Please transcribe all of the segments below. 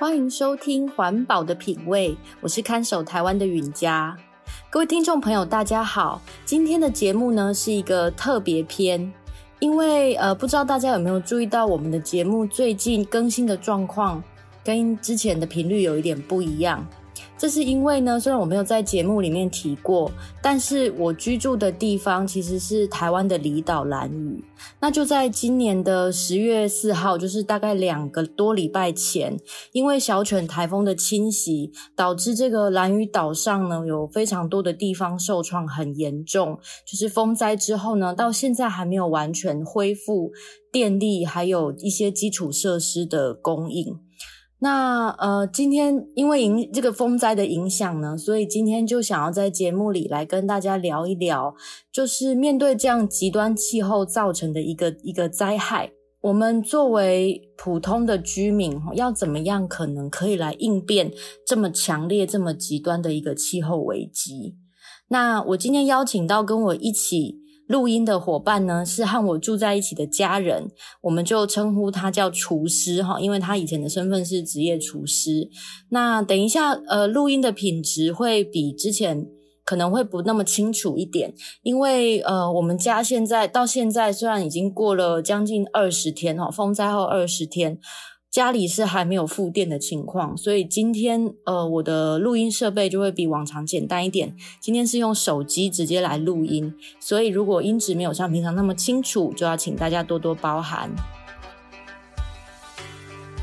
欢迎收听环保的品味，我是看守台湾的允嘉。各位听众朋友，大家好。今天的节目呢是一个特别篇，因为呃，不知道大家有没有注意到我们的节目最近更新的状况跟之前的频率有一点不一样。这是因为呢，虽然我没有在节目里面提过，但是我居住的地方其实是台湾的离岛兰屿。那就在今年的十月四号，就是大概两个多礼拜前，因为小犬台风的侵袭，导致这个兰屿岛上呢有非常多的地方受创很严重。就是风灾之后呢，到现在还没有完全恢复电力，还有一些基础设施的供应。那呃，今天因为影这个风灾的影响呢，所以今天就想要在节目里来跟大家聊一聊，就是面对这样极端气候造成的一个一个灾害，我们作为普通的居民，要怎么样可能可以来应变这么强烈、这么极端的一个气候危机？那我今天邀请到跟我一起。录音的伙伴呢，是和我住在一起的家人，我们就称呼他叫厨师哈，因为他以前的身份是职业厨师。那等一下，呃，录音的品质会比之前可能会不那么清楚一点，因为呃，我们家现在到现在虽然已经过了将近二十天哈，风灾后二十天。家里是还没有复电的情况，所以今天呃我的录音设备就会比往常简单一点。今天是用手机直接来录音，所以如果音质没有像平常那么清楚，就要请大家多多包涵。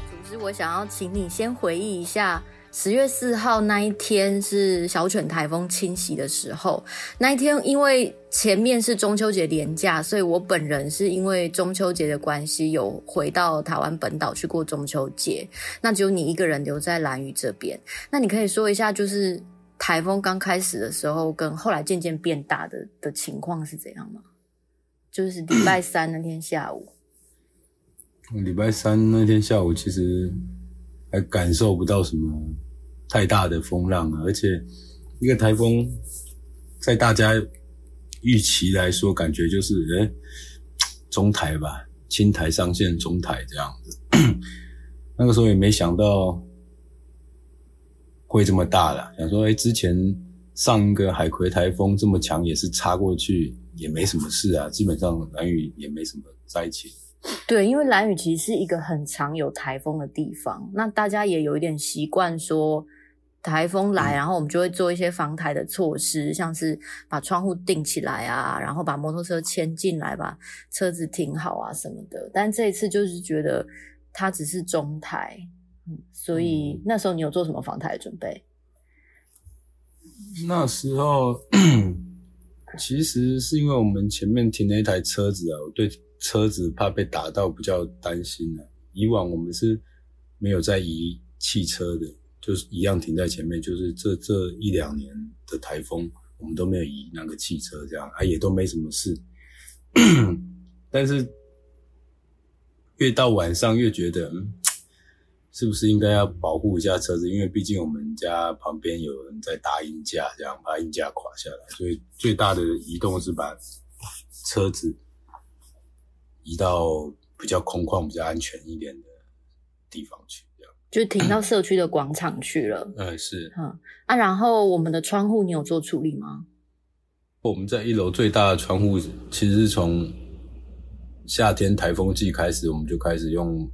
总之，我想要请你先回忆一下。十月四号那一天是小犬台风侵袭的时候，那一天因为前面是中秋节连假，所以我本人是因为中秋节的关系有回到台湾本岛去过中秋节。那只有你一个人留在兰屿这边，那你可以说一下，就是台风刚开始的时候跟后来渐渐变大的的情况是怎样吗？就是礼拜三那天下午，礼拜三那天下午其实还感受不到什么。太大的风浪了，而且一个台风，在大家预期来说，感觉就是诶、中台吧，轻台上线中台这样子。那个时候也没想到会这么大了，想说诶、之前上一个海葵台风这么强，也是插过去，也没什么事啊，基本上兰屿也没什么灾情。对，因为兰屿其实是一个很常有台风的地方，那大家也有一点习惯说。台风来，然后我们就会做一些防台的措施，像是把窗户钉起来啊，然后把摩托车牵进来，把车子停好啊什么的。但这一次就是觉得它只是中台，嗯，所以那时候你有做什么防台的准备？那时候 其实是因为我们前面停了一台车子啊，我对车子怕被打到比较担心啊。以往我们是没有在移汽车的。就是一样停在前面，就是这这一两年的台风，我们都没有移那个汽车，这样啊也都没什么事。但是越到晚上越觉得，嗯，是不是应该要保护一下车子？因为毕竟我们家旁边有人在搭硬架，这样把硬架垮下来，所以最大的移动是把车子移到比较空旷、比较安全一点的地方去。就停到社区的广场去了。嗯，是。嗯啊，然后我们的窗户你有做处理吗？我们在一楼最大的窗户，其实是从夏天台风季开始，我们就开始用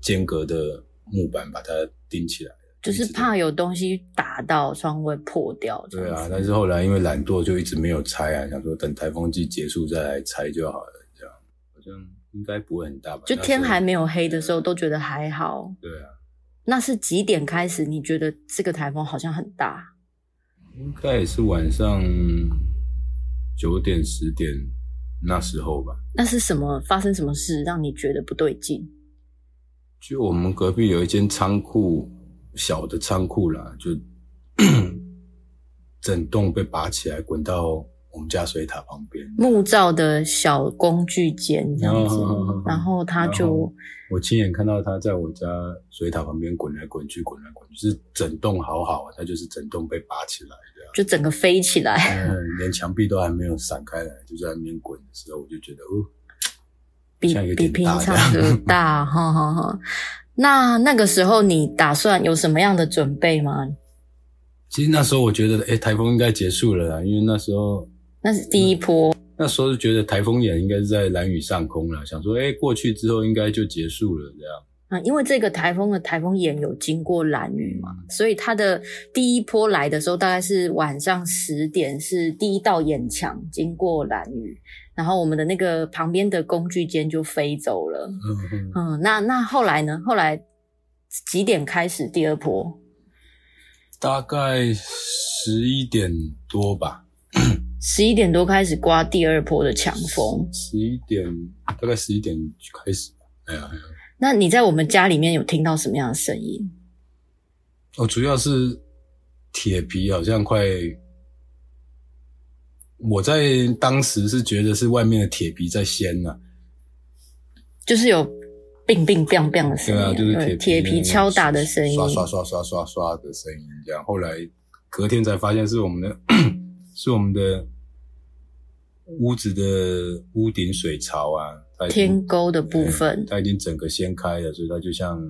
间隔的木板把它钉起来，就是怕有东西打到窗户会破掉。对啊，但是后来因为懒惰，就一直没有拆啊，想说等台风季结束再来拆就好了。这样好像应该不会很大吧？就天还没有黑的时候，都觉得还好。对啊。那是几点开始？你觉得这个台风好像很大？应该也是晚上九点十点那时候吧。那是什么？发生什么事让你觉得不对劲？就我们隔壁有一间仓库，小的仓库啦，就 整栋被拔起来，滚到。我们家水塔旁边。木造的小工具间这样子，哦、然后他就我亲眼看到他在我家水塔旁边滚来滚去，滚来滚去，是整栋好好，他就是整栋被拔起来的，就整个飞起来，嗯，连墙壁都还没有散开来，就在那边滚的时候，我就觉得哦，比比平常的大，哈哈哈。那那个时候你打算有什么样的准备吗？其实那时候我觉得，哎，台风应该结束了啦，因为那时候那是第一波。那时候就觉得台风眼应该是在蓝雨上空了，想说，哎，过去之后应该就结束了这样。啊因为这个台风的台风眼有经过蓝雨嘛，所以它的第一波来的时候大概是晚上十点，是第一道眼墙经过蓝雨，然后我们的那个旁边的工具间就飞走了。嗯嗯，那那后来呢？后来几点开始第二波？大概十一点多吧。十一点多开始刮第二波的强风。十一点，大概十一点开始。哎呀哎呀。那你在我们家里面有听到什么样的声音？哦，主要是铁皮好像快，我在当时是觉得是外面的铁皮在掀呐，就是有冰冰冰冰的声音，对啊，就是铁铁皮敲打的声音，刷刷刷刷刷刷的声音，这样。后来隔天才发现是我们的，是我们的屋子的屋顶水槽啊。天沟的部分，它已经整个掀开了，所以它就像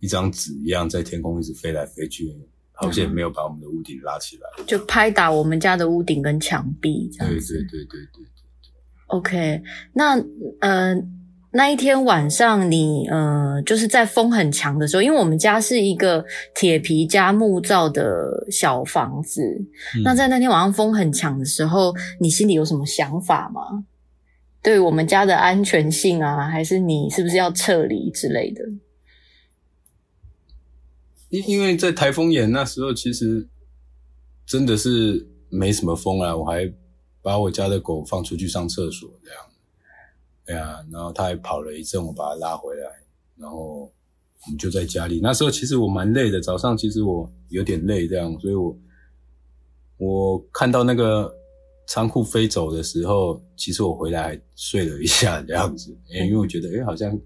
一张纸一样，在天空一直飞来飞去，好像没有把我们的屋顶拉起来，就拍打我们家的屋顶跟墙壁这样子。对对对对对对。OK，那呃那一天晚上你呃就是在风很强的时候，因为我们家是一个铁皮加木造的小房子，嗯、那在那天晚上风很强的时候，你心里有什么想法吗？对我们家的安全性啊，还是你是不是要撤离之类的？因因为在台风眼那时候，其实真的是没什么风啊。我还把我家的狗放出去上厕所，这样。对啊，然后他还跑了一阵，我把他拉回来，然后我们就在家里。那时候其实我蛮累的，早上其实我有点累，这样，所以我我看到那个。仓库飞走的时候，其实我回来还睡了一下这样子，因为我觉得诶好像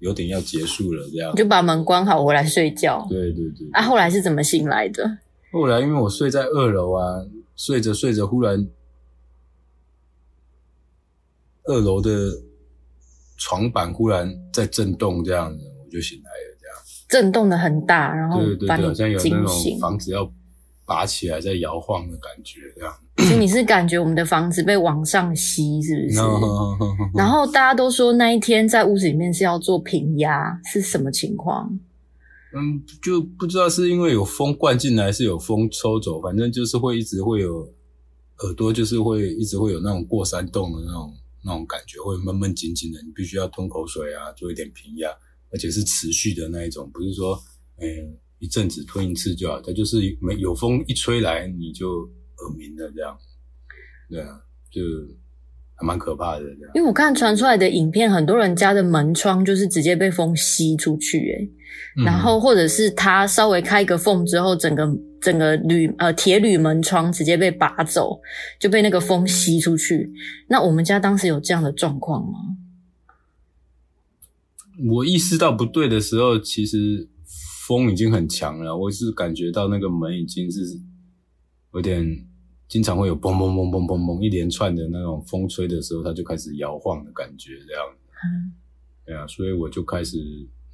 有点要结束了这样。你就把门关好，回来睡觉。对对对。啊，后来是怎么醒来的？后来因为我睡在二楼啊，睡着睡着，忽然二楼的床板忽然在震动，这样子我就醒来了，这样。震动的很大，然后对对对，好像有那种房子要拔起来在摇晃的感觉，这样。所以你是感觉我们的房子被往上吸，是不是？然后大家都说那一天在屋子里面是要做平压，是什么情况？嗯，就不知道是因为有风灌进来，是有风抽走，反正就是会一直会有耳朵，就是会一直会有那种过山洞的那种那种感觉，会闷闷紧紧的，你必须要吞口水啊，做一点平压，而且是持续的那一种，不是说，嗯、一阵子吞一次就好，它就是没有风一吹来你就。耳鸣的这样，对啊，就还蛮可怕的。因为我看传出来的影片，很多人家的门窗就是直接被风吸出去，诶、嗯、然后或者是他稍微开一个缝之后，整个整个铝呃铁铝门窗直接被拔走，就被那个风吸出去。那我们家当时有这样的状况吗？我意识到不对的时候，其实风已经很强了，我是感觉到那个门已经是有点。经常会有嘣嘣嘣嘣嘣嘣一连串的那种风吹的时候，它就开始摇晃的感觉，这样。嗯。对啊，所以我就开始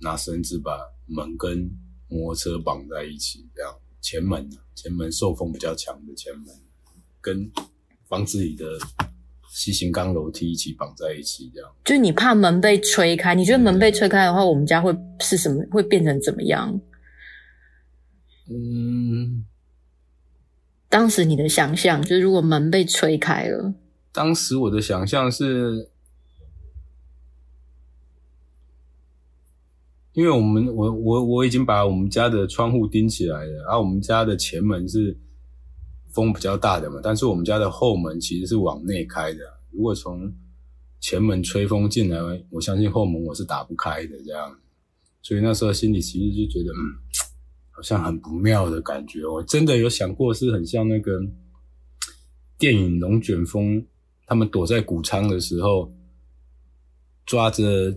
拿绳子把门跟摩托车绑在一起，这样。前门，前门受风比较强的前门，跟房子里的细型钢楼梯一起绑在一起，这样。就是你怕门被吹开，你觉得门被吹开的话，我们家会是什么？会变成怎么样？嗯。当时你的想象就是，如果门被吹开了。当时我的想象是，因为我们我我我已经把我们家的窗户钉起来了，然后我们家的前门是风比较大的嘛，但是我们家的后门其实是往内开的。如果从前门吹风进来，我相信后门我是打不开的，这样。所以那时候心里其实就觉得，嗯。好像很不妙的感觉，我真的有想过，是很像那个电影《龙卷风》，他们躲在谷仓的时候，抓着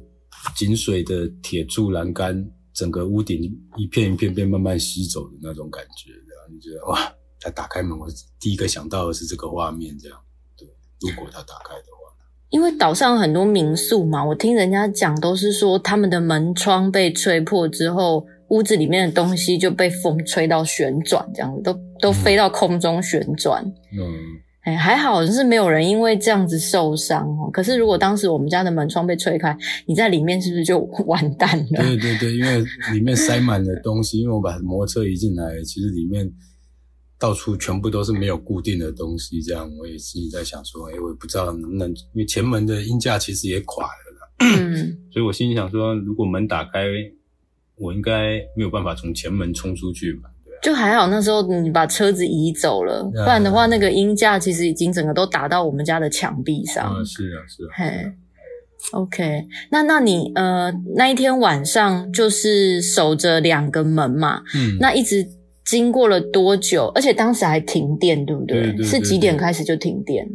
井水的铁柱栏杆，整个屋顶一片一片被慢慢吸走的那种感觉，然后你觉得哇，他打开门，我第一个想到的是这个画面，这样，对，如果他打开的话，因为岛上很多民宿嘛，我听人家讲都是说他们的门窗被吹破之后，屋子里面的东西就被风吹到旋转，这样子都都飞到空中旋转。嗯，哎，还好是没有人因为这样子受伤哦。可是如果当时我们家的门窗被吹开，你在里面是不是就完蛋了？对对对，因为里面塞满了东西，因为我把摩托车移进来，其实里面。到处全部都是没有固定的东西，这样我也自己在想说，哎、欸，我也不知道能不能，因为前门的音架其实也垮了啦，嗯，所以我心里想说，如果门打开，我应该没有办法从前门冲出去吧？对啊，就还好那时候你把车子移走了，不然的话，那个鹰架其实已经整个都打到我们家的墙壁上。啊，是啊，是啊。嘿啊，OK，那那你呃那一天晚上就是守着两个门嘛，嗯，那一直。经过了多久？而且当时还停电，对不对？对对对对，是几点开始就停电？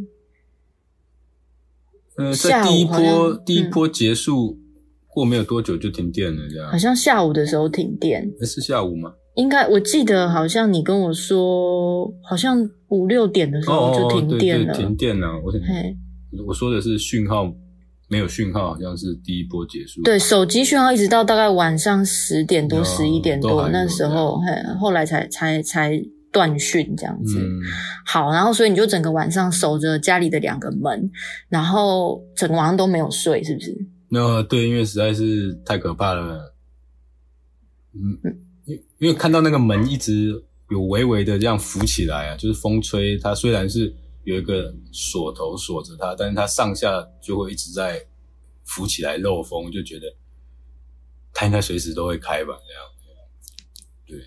嗯、呃，在第一波第一波结束过没有多久就停电了，这样。好像下午的时候停电。那是下午吗？应该，我记得好像你跟我说，好像五六点的时候就停电了。哦哦对对停电了，我嘿我说的是讯号。没有讯号，好像是第一波结束。对，手机讯号一直到大概晚上十点多、十一点多那时候，嘿，后来才才才断讯这样子。嗯、好，然后所以你就整个晚上守着家里的两个门，然后整个晚上都没有睡，是不是？那对，因为实在是太可怕了。嗯，因因为看到那个门一直有微微的这样浮起来啊，就是风吹，它虽然是。有一个锁头锁着它，但是它上下就会一直在浮起来漏风，就觉得它应该随时都会开吧？这样，对。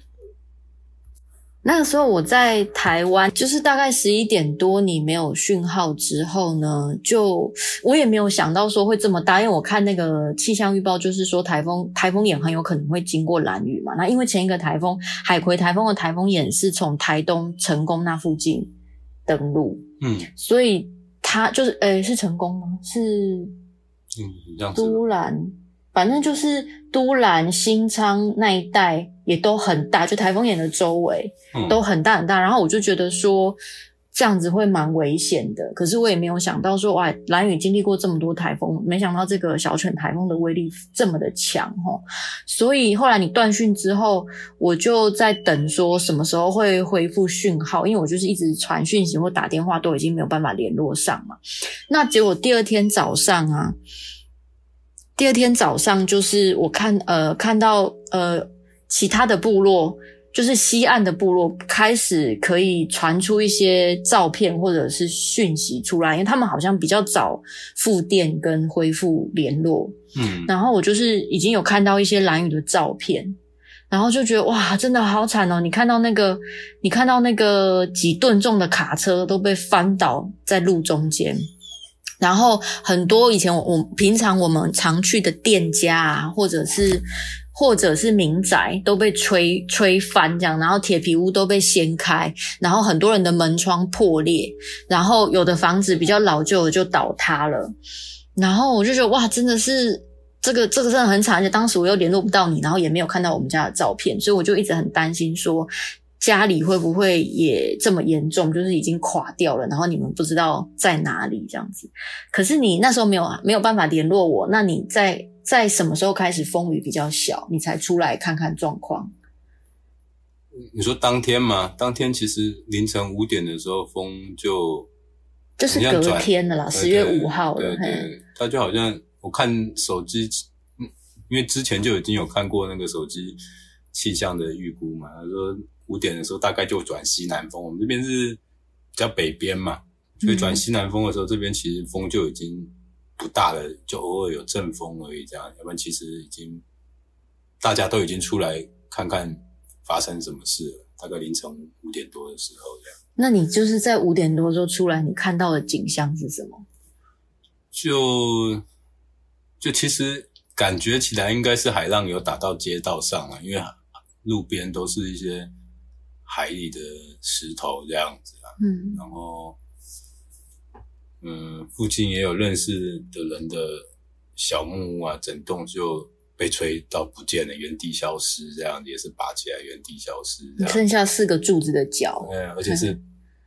那个时候我在台湾，就是大概十一点多，你没有讯号之后呢，就我也没有想到说会这么大，因为我看那个气象预报，就是说台风台风眼很有可能会经过兰屿嘛。那因为前一个台风海葵台风的台风眼是从台东成功那附近登陆。嗯，所以他就是，诶、欸、是成功吗？是，嗯，这样子。都兰，反正就是都兰、新昌那一带也都很大，就台风眼的周围都很大很大。然后我就觉得说。这样子会蛮危险的，可是我也没有想到说，哇，蓝雨经历过这么多台风，没想到这个小犬台风的威力这么的强哦。所以后来你断讯之后，我就在等说什么时候会恢复讯号，因为我就是一直传讯息或打电话都已经没有办法联络上嘛。那结果第二天早上啊，第二天早上就是我看呃看到呃其他的部落。就是西岸的部落开始可以传出一些照片或者是讯息出来，因为他们好像比较早复电跟恢复联络。嗯，然后我就是已经有看到一些蓝雨的照片，然后就觉得哇，真的好惨哦！你看到那个，你看到那个几吨重的卡车都被翻倒在路中间，然后很多以前我我平常我们常去的店家啊，或者是。或者是民宅都被吹吹翻，这样，然后铁皮屋都被掀开，然后很多人的门窗破裂，然后有的房子比较老旧的就倒塌了，然后我就觉得哇，真的是这个这个真的很惨，而且当时我又联络不到你，然后也没有看到我们家的照片，所以我就一直很担心说家里会不会也这么严重，就是已经垮掉了，然后你们不知道在哪里这样子。可是你那时候没有没有办法联络我，那你在。在什么时候开始风雨比较小，你才出来看看状况？你说当天吗？当天其实凌晨五点的时候风就就是隔天的啦，十月五号了。对，对，对，他就好像我看手机，嗯，因为之前就已经有看过那个手机气象的预估嘛。他说五点的时候大概就转西南风，我们这边是比较北边嘛，所以转西南风的时候，嗯、这边其实风就已经。不大了，就偶尔有阵风而已，这样。要不然其实已经大家都已经出来看看发生什么事了。大概凌晨五点多的时候，这样。那你就是在五点多的时候出来，你看到的景象是什么？就就其实感觉起来应该是海浪有打到街道上了，因为路边都是一些海里的石头这样子啊。嗯，然后。嗯，附近也有认识的人的小木屋啊，整栋就被吹到不见了，原地消失，这样也是拔起来原地消失，剩下四个柱子的脚，对，而且是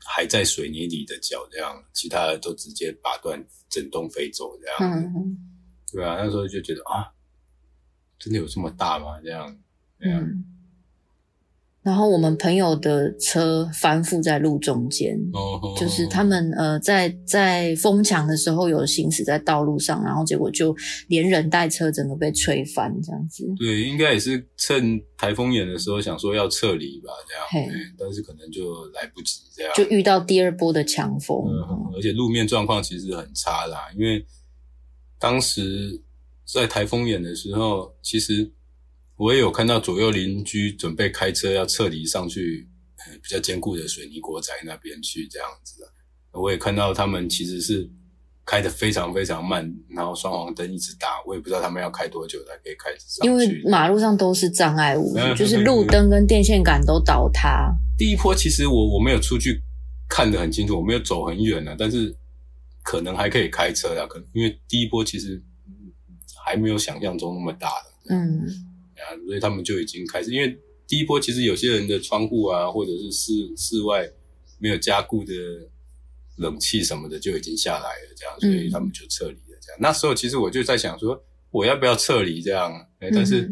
还在水泥里的脚这样，其他的都直接拔断，整栋飞走这样。嗯，对啊，那时候就觉得啊，真的有这么大吗？这样，这样。嗯然后我们朋友的车翻覆在路中间，oh, oh, oh. 就是他们呃在在封墙的时候有行驶在道路上，然后结果就连人带车整个被吹翻这样子。对，应该也是趁台风眼的时候想说要撤离吧，这样，但是可能就来不及这样，就遇到第二波的强风，嗯，而且路面状况其实很差啦，因为当时在台风眼的时候，其实。我也有看到左右邻居准备开车要撤离上去，比较坚固的水泥国宅那边去这样子的。我也看到他们其实是开得非常非常慢，然后双黄灯一直打，我也不知道他们要开多久才可以开上去。因为马路上都是障碍物，就是路灯跟电线杆都倒塌。第一波其实我我没有出去看得很清楚，我没有走很远啊，但是可能还可以开车啊，可能因为第一波其实还没有想象中那么大的。嗯。所以他们就已经开始，因为第一波其实有些人的窗户啊，或者是室室外没有加固的冷气什么的就已经下来了，这样，所以他们就撤离了。这样，那时候其实我就在想说，我要不要撤离这样？但是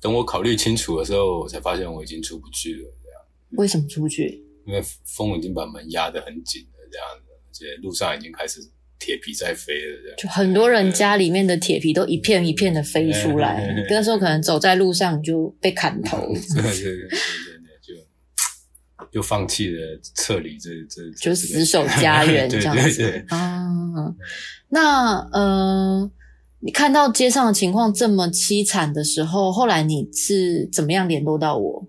等我考虑清楚的时候，我才发现我已经出不去了。这样，为什么出不去？因为风已经把门压得很紧了，这样子，而且路上已经开始。铁皮在飞了，这样，就很多人家里面的铁皮都一片一片的飞出来，那时候可能走在路上就被砍头。对对对对对，就就放弃了撤离这这，就死守家园 这样子啊。那呃，你看到街上的情况这么凄惨的时候，后来你是怎么样联络到我？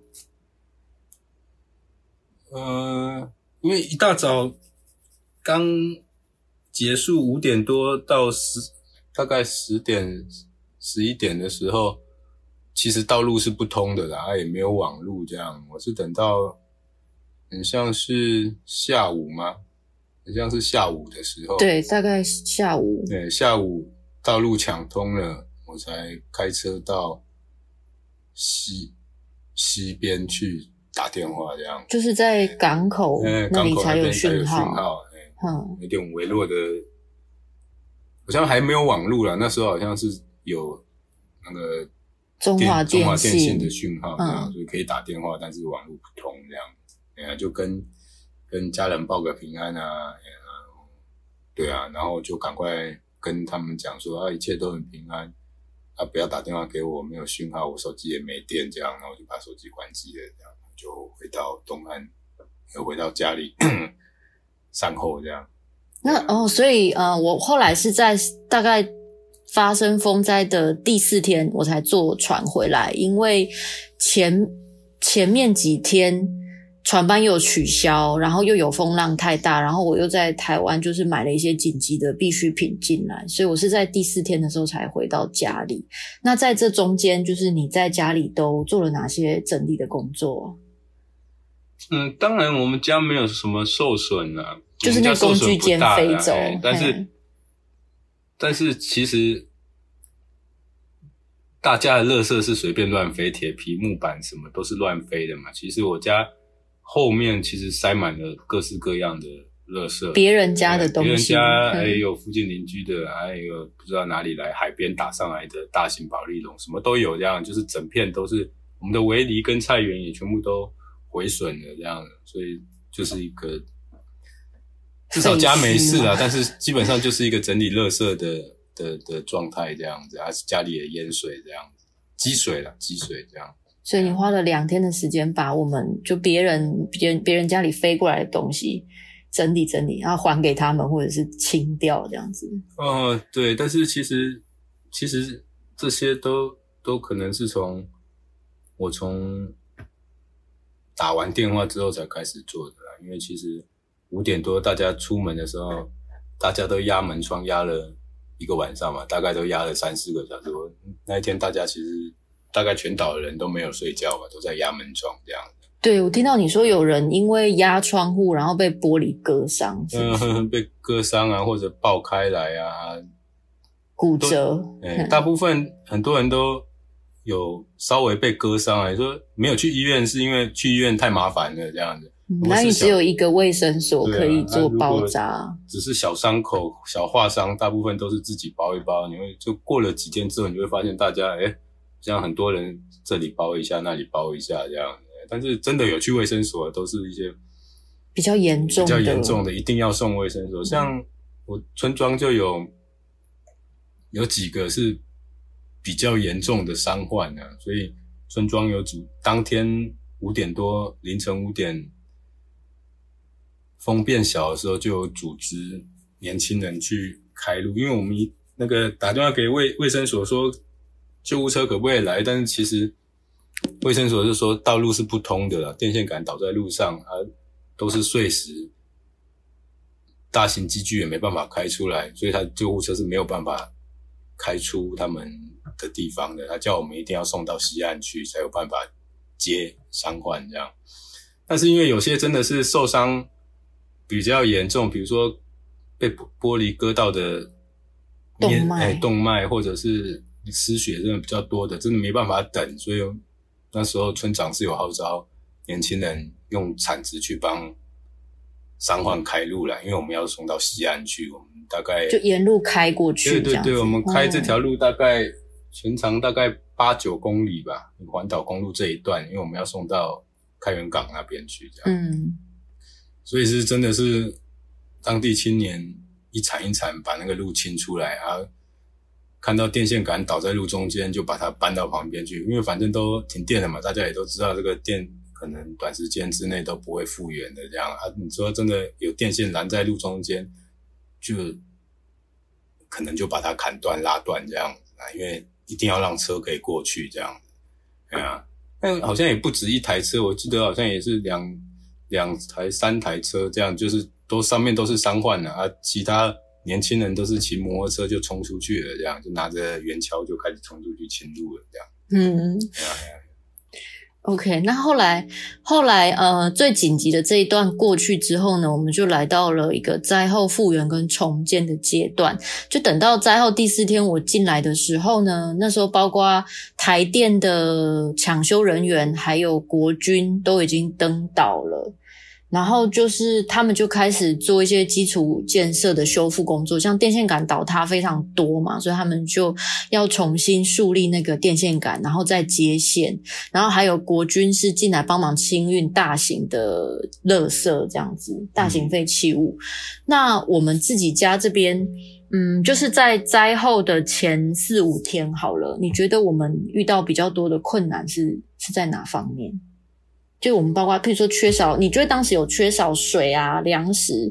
呃，因为一大早刚。结束五点多到十，大概十点十一点的时候，其实道路是不通的啦，也没有网路这样。我是等到很像是下午吗？很像是下午的时候。对，大概下午。对，下午道路抢通了，我才开车到西西边去打电话这样。就是在港口那里才有讯号。嗯，有点微弱的，好像还没有网络了。那时候好像是有那个中华中华电信的讯号，这样，所以可以打电话，但是网络不通这样。哎呀，就跟跟家人报个平安啊，对啊，然后就赶快跟他们讲说啊，一切都很平安，啊，不要打电话给我，没有讯号，我手机也没电，这样，然后就把手机关机了，这样就回到东岸，又回到家里。善后这样，那哦，所以呃，我后来是在大概发生风灾的第四天，我才坐船回来，因为前前面几天船班又取消，然后又有风浪太大，然后我又在台湾就是买了一些紧急的必需品进来，所以我是在第四天的时候才回到家里。那在这中间，就是你在家里都做了哪些整理的工作？嗯，当然，我们家没有什么受损啊，就是那工具间飞走。但是，但是其实大家的垃圾是随便乱飞，铁皮、木板什么都是乱飞的嘛。其实我家后面其实塞满了各式各样的垃圾，别人家的东西，别人家还有附近邻居的，还有不知道哪里来海边打上来的大型保丽龙，什么都有。这样就是整片都是我们的围篱跟菜园也全部都。毁损的这样，所以就是一个 至少家没事啊，但是基本上就是一个整理垃圾的的的状态这样子，还是家里也淹水这样子，积水了，积水这样。所以你花了两天的时间，把我们就别人别人别人家里飞过来的东西整理整理，然后还给他们，或者是清掉这样子。哦，对，但是其实其实这些都都可能是从我从。打完电话之后才开始做的啦，因为其实五点多大家出门的时候，大家都压门窗压了一个晚上嘛，大概都压了三四个小时。那一天大家其实大概全岛的人都没有睡觉吧，都在压门窗这样。对，我听到你说有人因为压窗户，然后被玻璃割伤，嗯，被割伤啊，或者爆开来啊，骨折。欸，大部分很多人都。有稍微被割伤啊，说没有去医院是因为去医院太麻烦了这样子，那你只有一个卫生所可以做包扎，只是小伤口、小划伤，大部分都是自己包一包。你会就过了几天之后，你会发现大家哎，像很多人这里包一下，那里包一下这样。但是真的有去卫生所，都是一些比较严重、比较严重的，一定要送卫生所。像我村庄就有有几个是比较严重的伤患啊，所以村庄有组当天五点多，凌晨五点。风变小的时候，就有组织年轻人去开路，因为我们一那个打电话给卫卫生所说救护车可不可以来，但是其实卫生所是说道路是不通的啦，电线杆倒在路上，啊都是碎石，大型机具也没办法开出来，所以他救护车是没有办法开出他们的地方的。他叫我们一定要送到西岸去，才有办法接伤患这样。但是因为有些真的是受伤。比较严重，比如说被玻璃割到的动脉，哎，动脉或者是失血真的比较多的，真的没办法等，所以那时候村长是有号召年轻人用铲子去帮伤患开路了，因为我们要送到西岸去，我们大概就沿路开过去。对对对，我们开这条路大概全长大概八九公里吧，环岛公路这一段，因为我们要送到开元港那边去，这样。嗯。所以是真的是当地青年一铲一铲把那个路清出来啊，看到电线杆倒在路中间，就把它搬到旁边去，因为反正都停电了嘛，大家也都知道这个电可能短时间之内都不会复原的这样啊。你说真的有电线拦在路中间，就可能就把它砍断拉断这样啊，因为一定要让车可以过去这样。对啊，但好像也不止一台车，我记得好像也是两。两台、三台车，这样就是都上面都是伤患的啊！其他年轻人都是骑摩托车就冲出去了，这样就拿着圆锹就开始冲出去侵入了，这样。嗯，OK。那后来，后来呃，最紧急的这一段过去之后呢，我们就来到了一个灾后复原跟重建的阶段。就等到灾后第四天我进来的时候呢，那时候包括台电的抢修人员还有国军都已经登岛了。然后就是他们就开始做一些基础建设的修复工作，像电线杆倒塌非常多嘛，所以他们就要重新树立那个电线杆，然后再接线。然后还有国军是进来帮忙清运大型的垃圾，这样子大型废弃物。嗯。那我们自己家这边，嗯，就是在灾后的前四五天好了，你觉得我们遇到比较多的困难是是在哪方面？就我们包括，譬如说缺少，你觉得当时有缺少水啊、粮食，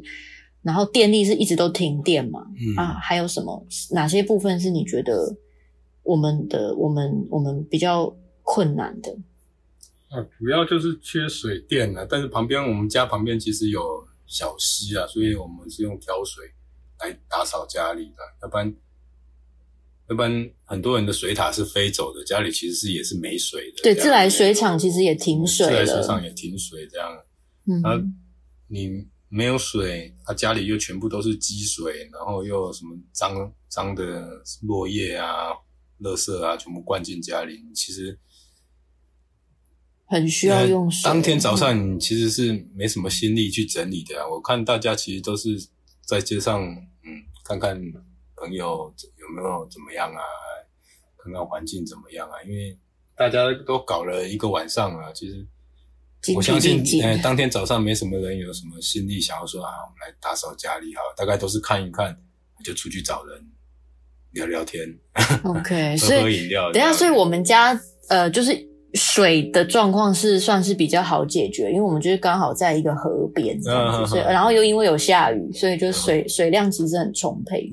然后电力是一直都停电嘛？嗯啊，还有什么？哪些部分是你觉得我们的、我们、我们比较困难的？啊，主要就是缺水电啊。但是旁边我们家旁边其实有小溪啊，所以我们是用挑水来打扫家里的，要不然。一般很多人的水塔是飞走的，家里其实是也是没水的。对，自来水厂其实也停水了。自来水厂也停水，这样。嗯。啊，你没有水，他家里又全部都是积水，然后又有什么脏脏的落叶啊、垃圾啊，全部灌进家里，其实很需要用水。当天早上你其实是没什么心力去整理的啊。我看大家其实都是在街上，嗯，看看朋友。有没有怎么样啊？看看环境怎么样啊？因为大家都搞了一个晚上了，其实我相信，哎，当天早上没什么人有什么心力想要说啊，我们来打扫家里哈，大概都是看一看就出去找人聊聊天，OK，喝喝饮料。等一下，所以我们家呃就是。水的状况是算是比较好解决，因为我们就是刚好在一个河边这样子，所以然后又因为有下雨，所以就水水量其实很充沛。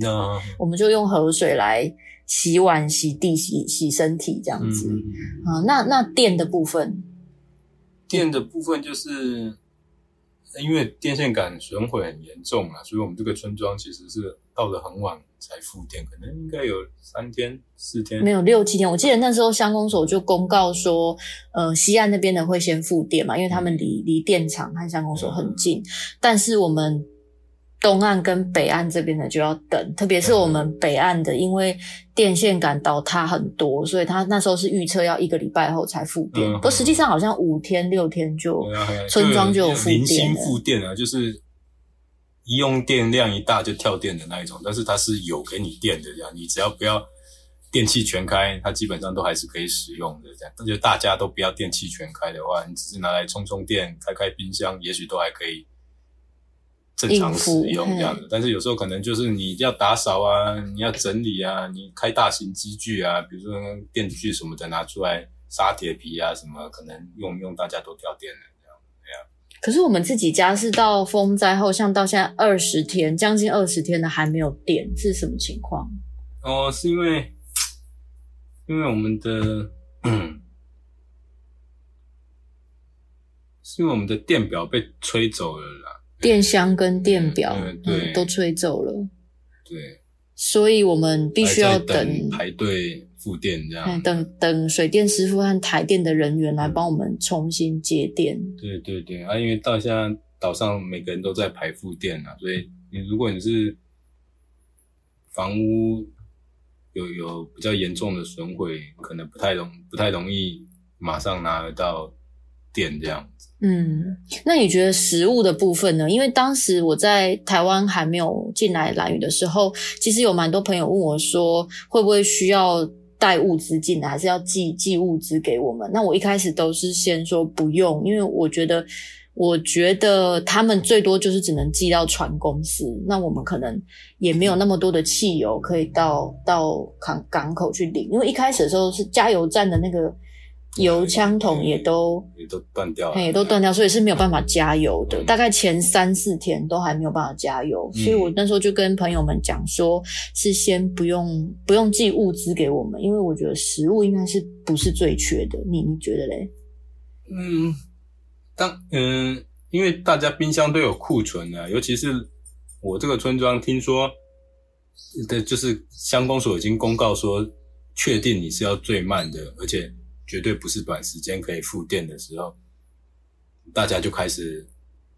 我们就用河水来洗碗、洗地、洗洗身体这样子。啊，那那电的部分，电的部分就是因为电线杆损毁很严重啊，所以我们这个村庄其实是到了很晚。才复电，可能应该有三天四天，没有六七天。我记得那时候乡公所就公告说，呃，西岸那边的会先复电嘛，因为他们离离电厂和乡公所很近。嗯、但是我们东岸跟北岸这边的就要等，特别是我们北岸的，因为电线杆倒塌很多，所以他那时候是预测要一个礼拜后才复电，不过实际上好像五天六天就村庄就有复电了。零星复电啊，就是一用电量一大就跳电的那一种，但是它是有给你电的，这样你只要不要电器全开，它基本上都还是可以使用的。这样，那就大家都不要电器全开的话，你只是拿来充充电、开开冰箱，也许都还可以。正常使用这样的，但是有时候可能就是你要打扫啊，你要整理啊，你开大型机具啊，比如说电锯什么的拿出来杀铁皮啊什么，可能用用大家都掉电了这样这样。可是我们自己家是到风灾后，像到现在二十天，将近二十天了还没有电，是什么情况？哦，是因为因为我们的嗯，是因为我们的电表被吹走了啦。电箱跟电表，嗯，嗯，都吹走了。对，所以我们必须要等，等排队复电这样。等等水电师傅和台电的人员来帮我们重新接电。对对对啊，因为到现在岛上每个人都在排复电啊，所以你如果你是房屋有有比较严重的损毁，可能不太容不太容易马上拿得到这样子。嗯，那你觉得食物的部分呢？因为当时我在台湾还没有进来蓝屿的时候，其实有蛮多朋友问我说，会不会需要带物资进来，还是要寄寄物资给我们？那我一开始都是先说不用，因为我觉得，我觉得他们最多就是只能寄到船公司，那我们可能也没有那么多的汽油可以到到港港口去领，因为一开始的时候是加油站的那个。油枪筒也都也都断掉了，也都断掉，所以是没有办法加油的。大概前三四天都还没有办法加油，所以我那时候就跟朋友们讲说，是先不用不用寄物资给我们，因为我觉得食物应该是不是最缺的。你你觉得嘞？嗯，当嗯，因为大家冰箱都有库存啊，尤其是我这个村庄，听说的就是乡公所已经公告说，确定你是要最慢的，而且。绝对不是短时间可以复电的时候，大家就开始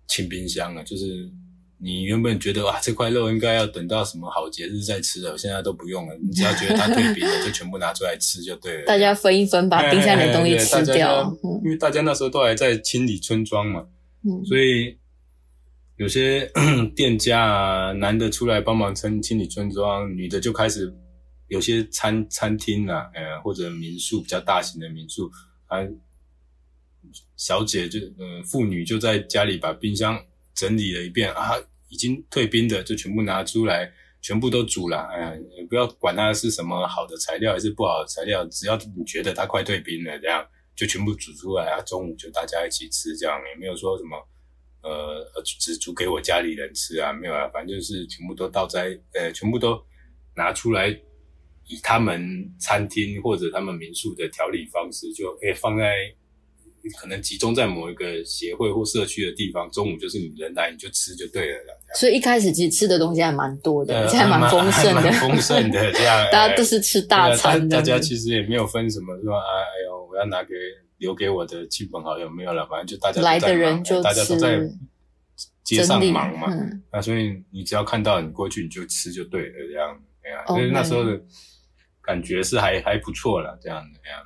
清冰箱了。就是你原本觉得哇，这块肉应该要等到什么好节日再吃了，现在都不用了。你只要觉得它退冰了，就全部拿出来吃就对了。大家分一分，把冰箱里的东西吃掉。因为大家那时候都还在清理村庄嘛，嗯，所以有些店家啊，男的出来帮忙清清理村庄，女的就开始。有些餐餐厅啊，呃，或者民宿比较大型的民宿，啊，小姐就呃妇女就在家里把冰箱整理了一遍啊，已经退冰的就全部拿出来，全部都煮了。哎呀，你不要管它是什么好的材料还是不好的材料，只要你觉得它快退冰了，这样就全部煮出来啊。中午就大家一起吃，这样也没有说什么呃只煮给我家里人吃啊，没有啊，反正就是全部都倒在呃，全部都拿出来。以他们餐厅或者他们民宿的调理方式，就可以放在可能集中在某一个协会或社区的地方。中午就是你人来你就吃就对了。所以一开始其实吃的东西还蛮多的，而且还蛮丰盛的，丰盛的这样。大家都是吃大餐的，大家其实也没有分什么，说哎呦，我要拿给留给我的亲朋好友没有了，反正就大家来的人就大家都在街上忙嘛。那所以你只要看到你过去你就吃就对了，这样对啊。因为那时候的。感觉是还还不错了，这样的这样。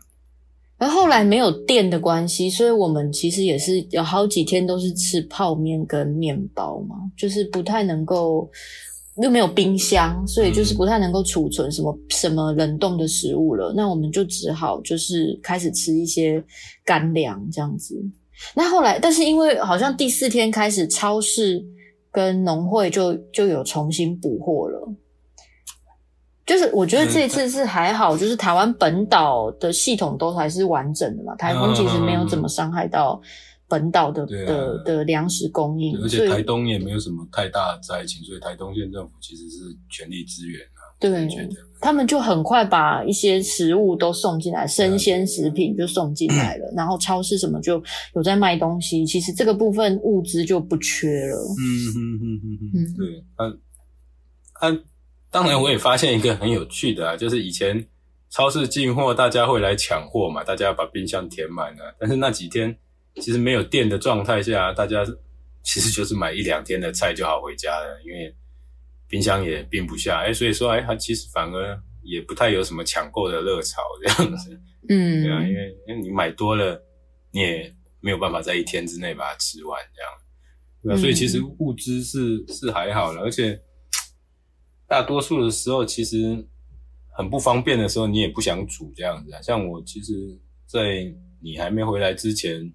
而后来没有电的关系，所以我们其实也是有好几天都是吃泡面跟面包嘛，就是不太能够，又没有冰箱，所以就是不太能够储存什么、什么冷冻的食物了。那我们就只好就是开始吃一些干粮这样子。那后来，但是因为好像第四天开始，超市跟农会就就有重新补货了。就是我觉得这一次是还好，就是台湾本岛的系统都还是完整的嘛，台风其实没有怎么伤害到本岛的的的粮食供应，而且台东也没有什么太大的灾情，所以台东县政府其实是全力支援啊。对，他们就很快把一些食物都送进来，生鲜食品就送进来了，然后超市什么就有在卖东西，其实这个部分物资就不缺了。嗯嗯嗯嗯嗯，对，他他。当然，我也发现一个很有趣的啊，就是以前超市进货，大家会来抢货嘛，大家要把冰箱填满了。但是那几天其实没有电的状态下，大家其实就是买一两天的菜就好回家了，因为冰箱也并不下，哎，所以说，哎，它其实反而也不太有什么抢购的热潮这样子，嗯，对啊，因为因为你买多了，你也没有办法在一天之内把它吃完这样，对啊，所以其实物资是是还好了，而且大多数的时候其实很不方便的时候，你也不想煮这样子啊，像我其实，在你还没回来之前。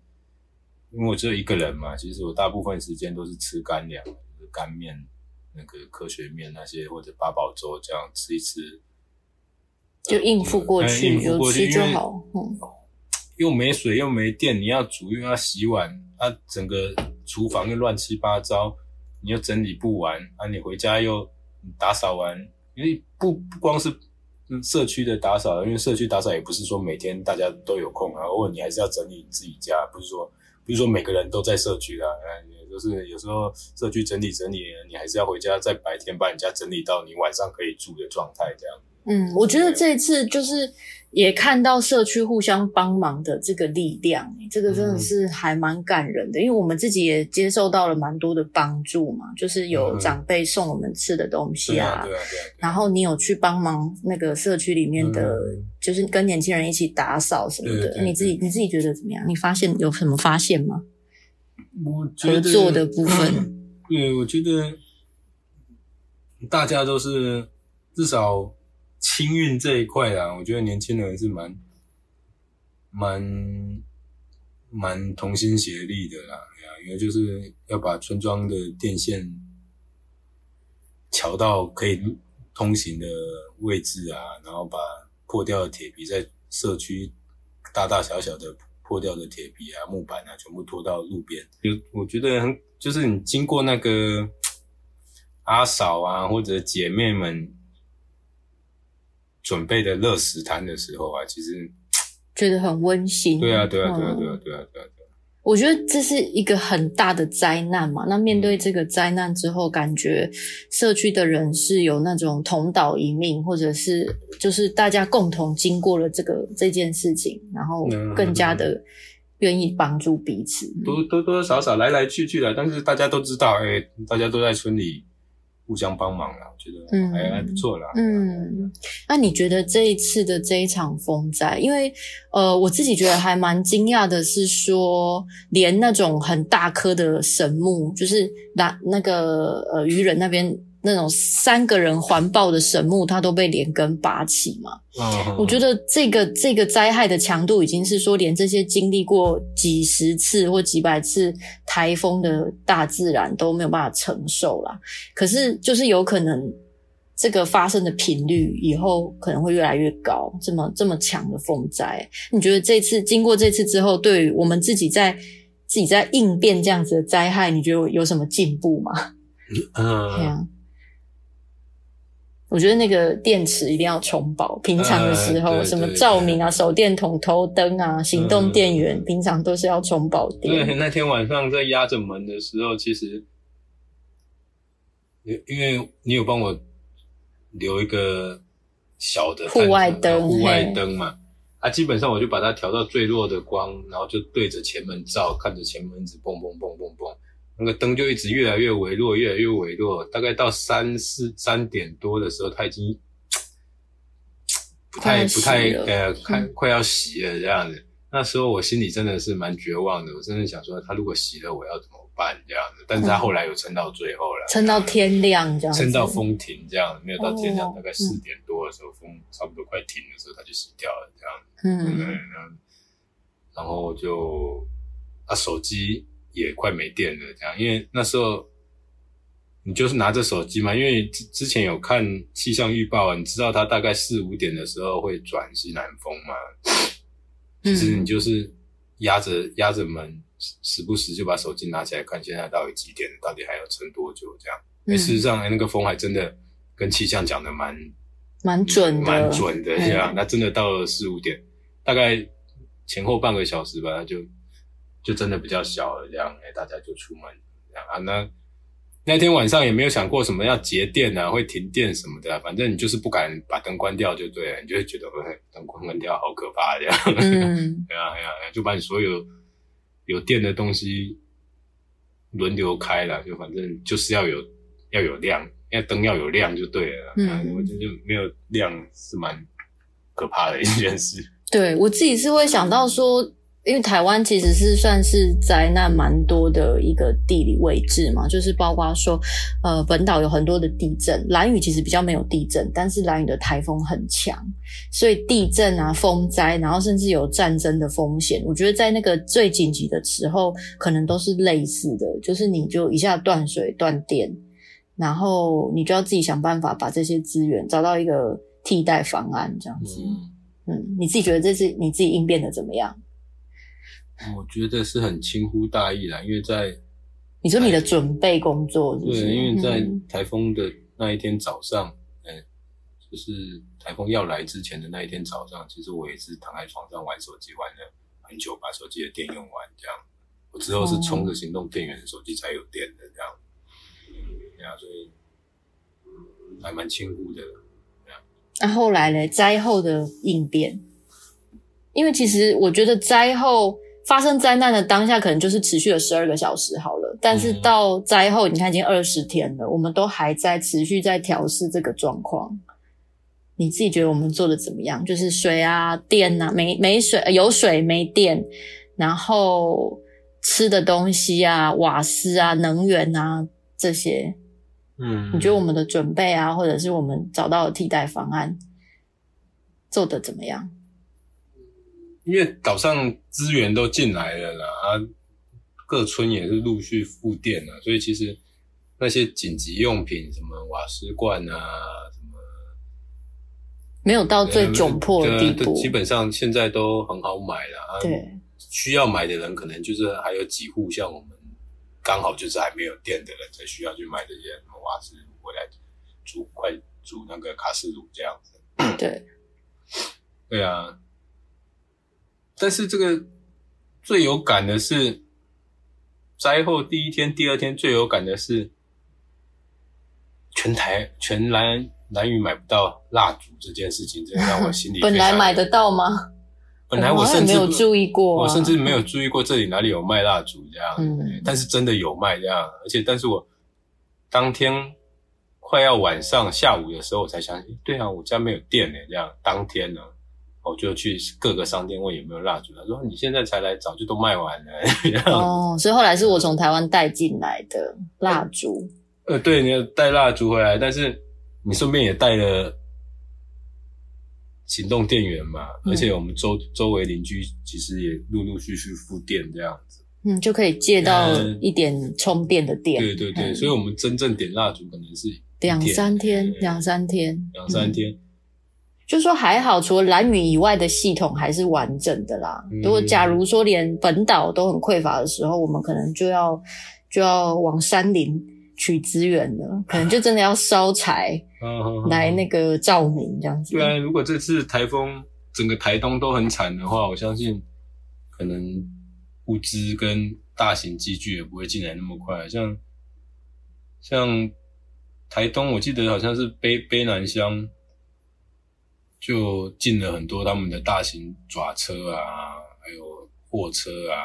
因为我只有一个人嘛，其实我大部分时间都是吃干粮，就是干面、那个科学面那些，或者八宝粥这样吃一吃，就应付过去，嗯、应付过去就好。嗯，又没水又没电，你要煮又要洗碗，啊，整个厨房又乱七八糟，你又整理不完，啊，你回家又打扫完，因为不不光是社区的打扫，因为社区打扫也不是说每天大家都有空啊，偶尔你还是要整理自己家，不是说。不是说每个人都在社区啦，也就是有时候社区整理整理，你还是要回家，在白天把你家整理到你晚上可以住的状态，这样。嗯，我觉得这一次就是也看到社区互相帮忙的这个力量，这个真的是还蛮感人的，嗯、因为我们自己也接受到了蛮多的帮助嘛，就是有长辈送我们吃的东西啊，然后你有去帮忙那个社区里面的，嗯、就是跟年轻人一起打扫什么的，你自己你自己觉得怎么样？你发现有什么发现吗？我觉得合作的部分，对，我觉得大家都是至少。清运这一块啊，我觉得年轻人是蛮蛮蛮同心协力的啦，因为就是要把村庄的电线桥到可以通行的位置啊，然后把破掉的铁皮在社区大大小小的破掉的铁皮啊、木板啊，全部拖到路边。就我觉得很，就是你经过那个阿嫂啊，或者姐妹们。准备的热食摊的时候啊，其实觉得很温馨。对啊，对啊，对啊，对啊，对啊，对啊。我觉得这是一个很大的灾难嘛。那面对这个灾难之后，感觉社区的人是有那种同岛一命，或者是就是大家共同经过了这个这件事情，然后更加的愿意帮助彼此。多多多少少来来去去的，但是大家都知道，哎，大家都在村里。互相帮忙啦，我觉得还、嗯、还不错啦。嗯，那你觉得这一次的这一场风灾，因为呃，我自己觉得还蛮惊讶的是说，连那种很大颗的神木，就是那那个呃渔人那边。那种三个人环抱的神木，它都被连根拔起嘛。Oh. 我觉得这个这个灾害的强度，已经是说连这些经历过几十次或几百次台风的大自然都没有办法承受啦。可是，就是有可能这个发生的频率以后可能会越来越高，这么这么强的风灾。你觉得这次经过这次之后，对于我们自己在自己在应变这样子的灾害，你觉得有什么进步吗？嗯、uh. 对啊。我觉得那个电池一定要充饱，平常的时候，呃、什么照明啊、手电筒、头灯啊、行动电源，呃、平常都是要充饱电。对，那天晚上在压着门的时候，其实，因因为你有帮我留一个小的户外灯，户外灯嘛，啊，基本上我就把它调到最弱的光，然后就对着前门照，看着前门一直蹦蹦蹦蹦蹦。那个灯就一直越来越微弱，越来越微弱，大概到三四三点多的时候，它已经不太不太呃，快快要熄了这样子。嗯、那时候我心里真的是蛮绝望的，我真的想说，它如果熄了，我要怎么办这样子？但是它后来有撑到最后了，撑到天亮这样子，撑到风停这样子，没有到天亮，哦、大概四点多的时候，风差不多快停的时候，它就熄掉了这样嗯，然后就啊手机。也快没电了，这样，因为那时候你就是拿着手机嘛，因为之之前有看气象预报啊，你知道它大概四五点的时候会转西南风嘛，其实你就是压着压着门，时不时就把手机拿起来看，现在到底几点了，到底还要撑多久这样。哎，事实上，那个风还真的跟气象讲的蛮蛮准的，蛮准的，这样，那真的到了四五点，大概前后半个小时吧，它就。就真的比较小了，这样哎，大家就出门这样啊。那那天晚上也没有想过什么要节电啊，会停电什么的，反正你就是不敢把灯关掉就对了，你就会觉得灯关关掉好可怕这样。嗯，对啊，对啊，就把你所有有电的东西轮流开了，就反正就是要有要有亮，要灯要有亮就对了。嗯，我觉得就没有亮是蛮可怕的一件事。对，我自己是会想到说。因为台湾其实是算是灾难蛮多的一个地理位置嘛，就是包括说，呃，本岛有很多的地震，兰屿其实比较没有地震，但是兰屿的台风很强，所以地震啊、风灾，然后甚至有战争的风险。我觉得在那个最紧急的时候，可能都是类似的，就是你就一下断水断电，然后你就要自己想办法把这些资源找到一个替代方案，这样子。嗯，嗯，你自己觉得这是你自己应变的怎么样？我觉得是很轻忽大意啦，因为在你说你的准备工作是不是？对，因为在台风的那一天早上，嗯，就是台风要来之前的那一天早上，其实我也是躺在床上玩手机玩了很久，把手机的电用完，这样。我之后是充着行动电源的手机才有电的，这样。对啊，所以还蛮轻忽的。那、啊、后来呢？灾后的应变，因为其实我觉得灾后。发生灾难的当下，可能就是持续了十二个小时好了。但是到灾后，你看已经二十天了，我们都还在持续在调试这个状况。你自己觉得我们做的怎么样？就是水啊、电啊，没没水，有水没电，然后吃的东西啊、瓦斯啊、能源啊这些，嗯，你觉得我们的准备啊，或者是我们找到的替代方案做的怎么样？因为岛上资源都进来了啦，啊，各村也是陆续复电了，所以其实那些紧急用品，什么瓦斯罐啊，什么没有到最窘迫的地步，基本上现在都很好买了。啊，对，需要买的人可能就是还有几户，像我们刚好就是还没有电的人，才需要去买这些什么瓦斯炉回来煮，快煮那个卡式炉这样子。对，对啊。但是这个最有感的是灾后第一天、第二天最有感的是全台全兰兰屿买不到蜡烛这件事情，真的让我心里。本来买得到吗？本来我甚至没有注意过，我甚至没有注意过这里哪里有卖蜡烛这样。嗯，但是真的有卖这样，而且但是我当天快要晚上下午的时候，我才想起，对啊，我家没有电呢。这样当天呢。我就去各个商店问有没有蜡烛，他说你现在才来，早就都卖完了。哦，所以后来是我从台湾带进来的蜡烛。呃，对，你要带蜡烛回来，但是你顺便也带了行动电源嘛，嗯、而且我们周周围邻居其实也陆陆续续复电这样子，嗯，就可以借到一点充电的电。对对对，嗯、所以我们真正点蜡烛可能是两三天，两三天，两三天。就说还好，除了蓝雨以外的系统还是完整的啦。如果假如说连本岛都很匮乏的时候，我们可能就要就要往山林取资源了，可能就真的要烧柴来那个照明这样子。对啊，如果这次台风整个台东都很惨的话，我相信可能物资跟大型机具也不会进来那么快。像像台东，我记得好像是卑卑南乡。就进了很多他们的大型爪车啊，还有货车啊，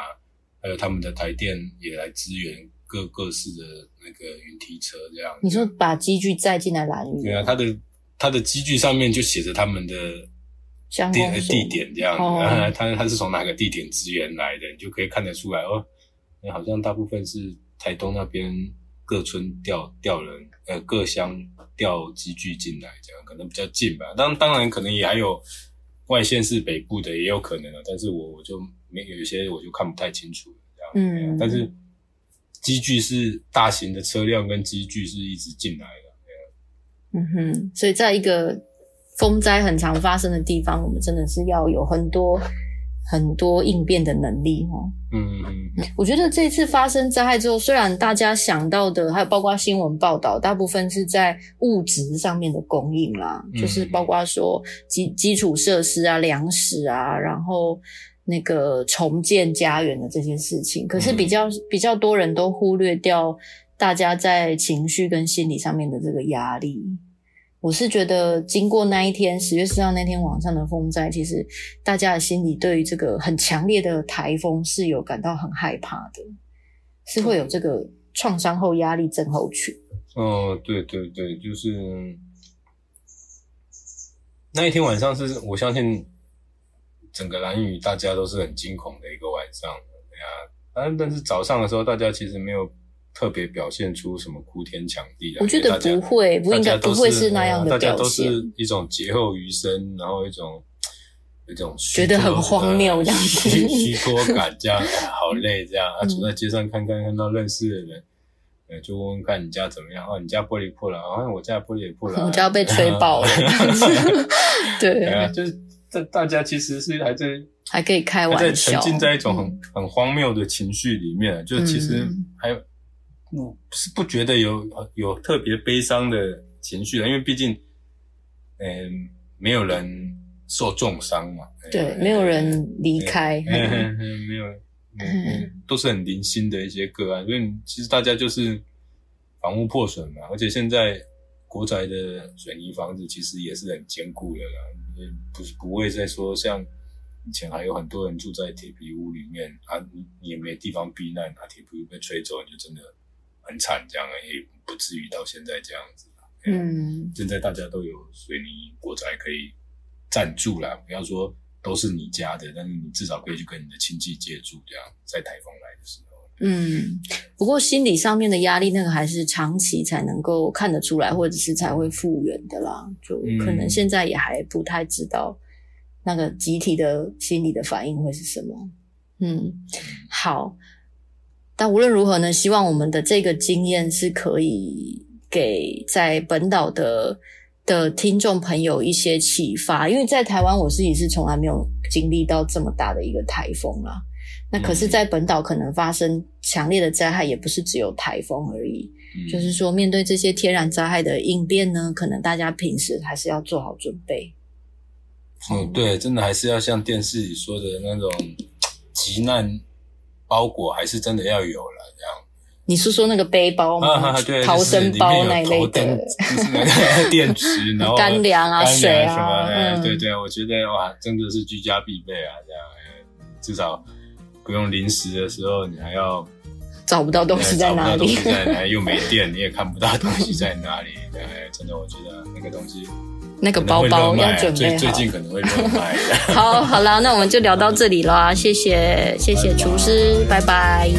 还有他们的台电也来支援各各式的那个云梯车这样。你说把机具载进来蓝屿？对啊，他的他的机具上面就写着他们的地地点这样，哦、然 后他他是从哪个地点支援来的，你就可以看得出来哦。那好像大部分是台东那边各村调调人，呃，各乡。调机具进来，这样可能比较近吧。当当然，可能也还有外县市北部的也有可能啊。但是我我就没有一些我就看不太清楚这样。嗯，但是机具是大型的车辆跟机具是一直进来的。嗯哼，所以在一个风灾很常发生的地方，我们真的是要有很多。很多应变的能力，哦，嗯嗯，我觉得这次发生灾害之后，虽然大家想到的还有包括新闻报道，大部分是在物质上面的供应啦，嗯、就是包括说基基础设施啊、粮食啊，然后那个重建家园的这些事情。可是比较比较多人都忽略掉大家在情绪跟心理上面的这个压力。我是觉得，经过那一天十月四号那天晚上的风灾，其实大家的心里对于这个很强烈的台风是有感到很害怕的。是会有这个创伤后压力症候群。哦，对对对，就是那一天晚上是我相信整个兰屿大家都是很惊恐的一个晚上，对啊，但但是早上的时候大家其实没有。特别表现出什么哭天抢地的？我觉得不会，不应该不会是那样的表现。大家都是一种劫后余生，然后一种一种觉得很荒谬这样子，虚脱感这样，好累这样。啊，走在街上看看看到认识的人，呃，就问问看你家怎么样？哦，你家玻璃破了，啊，我家玻璃也破了，我家被吹爆了。对啊，就是这大家其实是还在还可以开玩笑，沉浸在一种很很荒谬的情绪里面，就其实还有。不是不觉得有有特别悲伤的情绪的，因为毕竟，嗯、呃，没有人受重伤嘛，对，呃、没有人离开，没有，嗯，都是很零星的一些个案，所以其实大家就是房屋破损嘛，而且现在国宅的水泥房子其实也是很坚固的啦，不是不会再说像以前还有很多人住在铁皮屋里面啊，也没地方避难啊，铁皮屋被吹走你就真的。很惨，这样也不至于到现在这样子。嗯，现在大家都有水泥国宅可以暂住啦，不要说都是你家的，但是你至少可以去跟你的亲戚借住，这样在台风来的时候。嗯，不过心理上面的压力，那个还是长期才能够看得出来，或者是才会复原的啦。就可能现在也还不太知道那个集体的心理的反应会是什么。嗯，好。但无论如何呢，希望我们的这个经验是可以给在本岛的的听众朋友一些启发。因为在台湾，我自己是从来没有经历到这么大的一个台风啦。那可是，在本岛可能发生强烈的灾害，也不是只有台风而已。嗯。就是说，面对这些天然灾害的应变呢，可能大家平时还是要做好准备。嗯，对，真的还是要像电视里说的那种急难。包裹还是真的要有了，这样。你是说那个背包吗？啊、对，逃生包那一类的，就是那个 电池，然后干粮啊、水啊什么的。嗯、对对，我觉得哇，真的是居家必备啊，这样至少不用临时的时候，你还要找不到东西在哪里，在哪里又没电，你也看不到东西在哪里。对，真的，我觉得那个东西。那个包包要准备好，最近可能会热卖。好，好了，那我们就聊到这里啦，谢谢，谢谢厨师，拜拜。